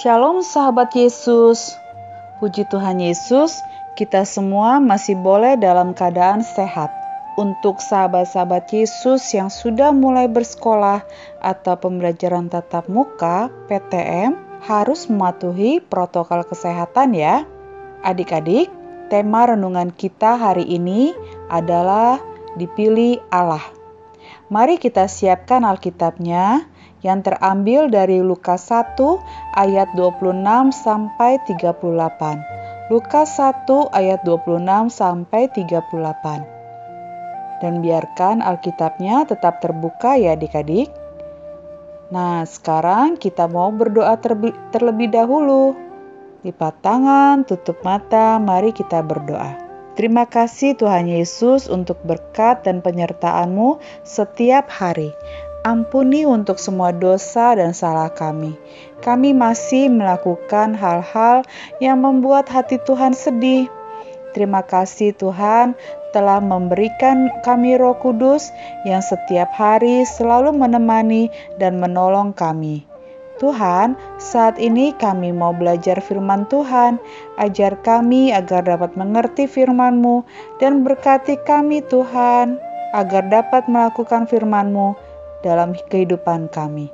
Shalom sahabat Yesus. Puji Tuhan Yesus, kita semua masih boleh dalam keadaan sehat. Untuk sahabat-sahabat Yesus yang sudah mulai bersekolah atau pembelajaran tatap muka (PTM) harus mematuhi protokol kesehatan ya. Adik-adik, tema renungan kita hari ini adalah dipilih Allah. Mari kita siapkan Alkitabnya yang terambil dari Lukas 1 ayat 26 sampai 38. Lukas 1 ayat 26 sampai 38. Dan biarkan Alkitabnya tetap terbuka ya adik-adik. Nah, sekarang kita mau berdoa terlebih dahulu. Lipat tangan, tutup mata, mari kita berdoa. Terima kasih Tuhan Yesus untuk berkat dan penyertaan-Mu setiap hari. Ampuni untuk semua dosa dan salah kami. Kami masih melakukan hal-hal yang membuat hati Tuhan sedih. Terima kasih Tuhan telah memberikan kami Roh Kudus yang setiap hari selalu menemani dan menolong kami. Tuhan, saat ini kami mau belajar firman Tuhan. Ajar kami agar dapat mengerti firman-Mu dan berkati kami Tuhan, agar dapat melakukan firman-Mu dalam kehidupan kami.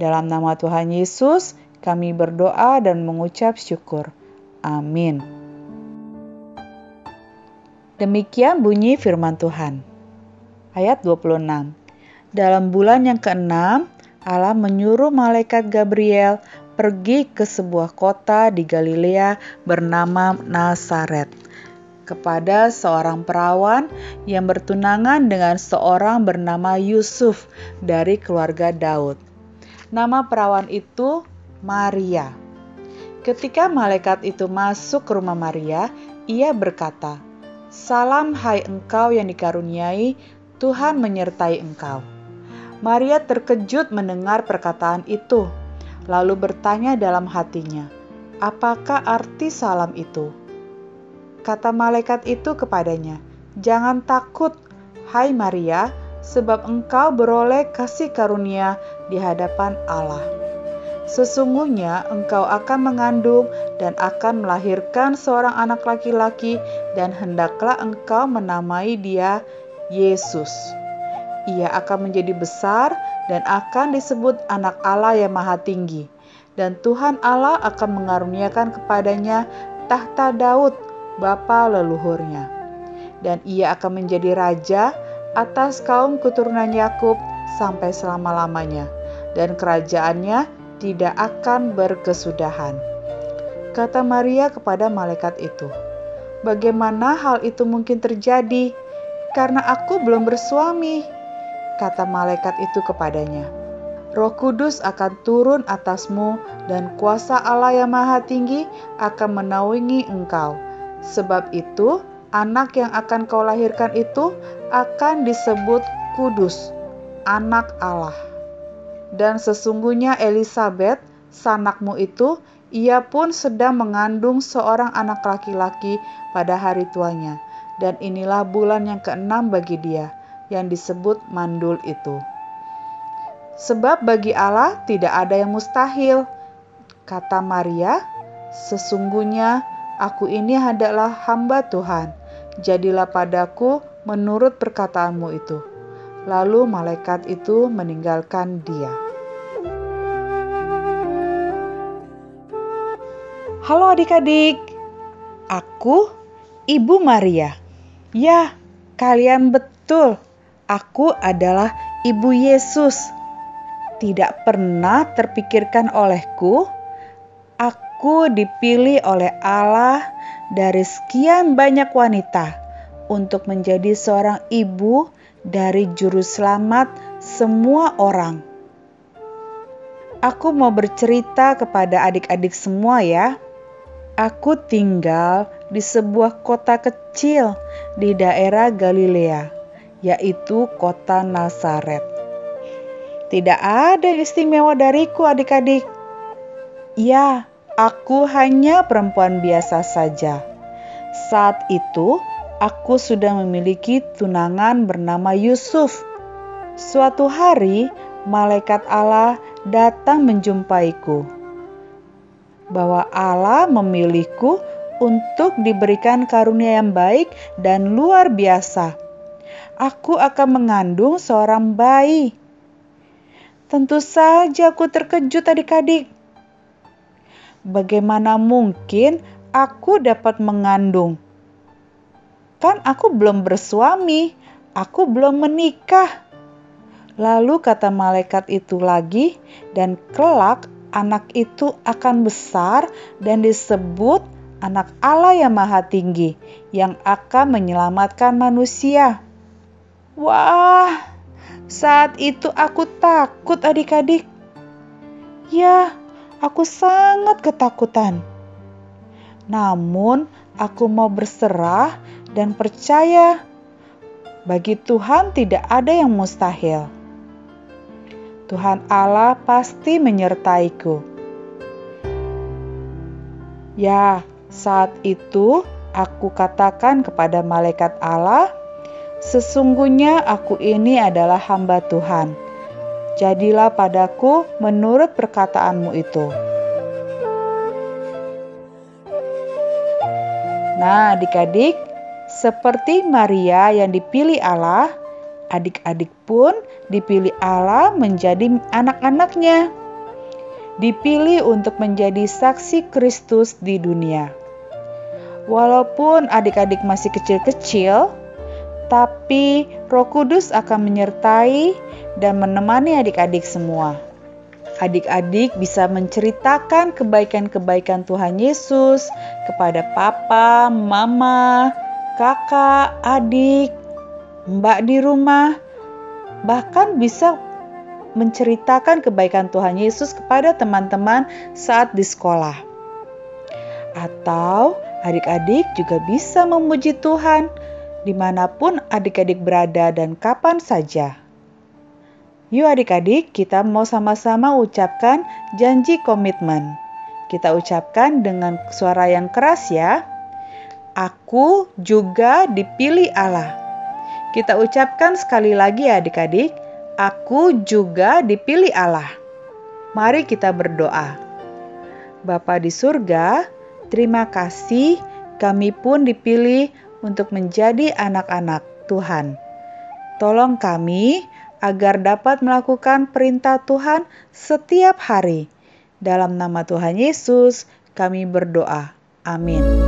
Dalam nama Tuhan Yesus, kami berdoa dan mengucap syukur. Amin. Demikian bunyi firman Tuhan. Ayat 26. Dalam bulan yang keenam, Allah menyuruh malaikat Gabriel pergi ke sebuah kota di Galilea bernama Nazaret kepada seorang perawan yang bertunangan dengan seorang bernama Yusuf dari keluarga Daud. Nama perawan itu Maria. Ketika malaikat itu masuk ke rumah Maria, ia berkata, "Salam, hai engkau yang dikaruniai, Tuhan menyertai engkau." Maria terkejut mendengar perkataan itu, lalu bertanya dalam hatinya, "Apakah arti salam itu?" Kata malaikat itu kepadanya, "Jangan takut, hai Maria, sebab engkau beroleh kasih karunia di hadapan Allah. Sesungguhnya engkau akan mengandung dan akan melahirkan seorang anak laki-laki, dan hendaklah engkau menamai dia Yesus. Ia akan menjadi besar dan akan disebut Anak Allah yang Maha Tinggi, dan Tuhan Allah akan mengaruniakan kepadanya tahta Daud." bapa leluhurnya. Dan ia akan menjadi raja atas kaum keturunan Yakub sampai selama-lamanya, dan kerajaannya tidak akan berkesudahan. Kata Maria kepada malaikat itu, "Bagaimana hal itu mungkin terjadi? Karena aku belum bersuami." Kata malaikat itu kepadanya, Roh Kudus akan turun atasmu, dan kuasa Allah yang Maha Tinggi akan menaungi engkau Sebab itu, anak yang akan kau lahirkan itu akan disebut kudus, anak Allah. Dan sesungguhnya Elizabeth, sanakmu itu, ia pun sedang mengandung seorang anak laki-laki pada hari tuanya. Dan inilah bulan yang keenam bagi dia, yang disebut mandul itu. Sebab bagi Allah tidak ada yang mustahil. Kata Maria, sesungguhnya Aku ini adalah hamba Tuhan, jadilah padaku menurut perkataanmu itu. Lalu malaikat itu meninggalkan dia. Halo adik-adik, aku Ibu Maria. Ya, kalian betul, aku adalah Ibu Yesus. Tidak pernah terpikirkan olehku aku dipilih oleh Allah dari sekian banyak wanita untuk menjadi seorang ibu dari juru selamat semua orang. Aku mau bercerita kepada adik-adik semua ya. Aku tinggal di sebuah kota kecil di daerah Galilea, yaitu kota Nazaret. Tidak ada istimewa dariku adik-adik. Ya, Aku hanya perempuan biasa saja. Saat itu, aku sudah memiliki tunangan bernama Yusuf. Suatu hari, malaikat Allah datang menjumpaiku. bahwa Allah memilihku untuk diberikan karunia yang baik dan luar biasa. Aku akan mengandung seorang bayi. Tentu saja aku terkejut adik-adik. Bagaimana mungkin aku dapat mengandung? Kan aku belum bersuami, aku belum menikah. Lalu kata malaikat itu lagi, dan kelak anak itu akan besar dan disebut anak Allah yang maha tinggi yang akan menyelamatkan manusia. Wah, saat itu aku takut adik-adik. Ya, aku sangat ketakutan. Namun, aku mau berserah dan percaya bagi Tuhan tidak ada yang mustahil. Tuhan Allah pasti menyertaiku. Ya, saat itu aku katakan kepada malaikat Allah, "Sesungguhnya aku ini adalah hamba Tuhan. Jadilah padaku menurut perkataanmu itu." Nah, adik-adik, seperti Maria yang dipilih Allah, adik-adik pun dipilih Allah menjadi anak-anaknya. Dipilih untuk menjadi saksi Kristus di dunia. Walaupun adik-adik masih kecil-kecil, tapi Roh Kudus akan menyertai dan menemani adik-adik semua. Adik-adik bisa menceritakan kebaikan-kebaikan Tuhan Yesus kepada papa, mama, kakak, adik, mbak di rumah, bahkan bisa menceritakan kebaikan Tuhan Yesus kepada teman-teman saat di sekolah. Atau Adik-adik juga bisa memuji Tuhan di mana pun adik-adik berada dan kapan saja. Yuk adik-adik, kita mau sama-sama ucapkan janji komitmen. Kita ucapkan dengan suara yang keras ya. Aku juga dipilih Allah. Kita ucapkan sekali lagi ya adik-adik. Aku juga dipilih Allah. Mari kita berdoa. Bapa di surga, Terima kasih, kami pun dipilih untuk menjadi anak-anak Tuhan. Tolong kami agar dapat melakukan perintah Tuhan setiap hari. Dalam nama Tuhan Yesus, kami berdoa. Amin.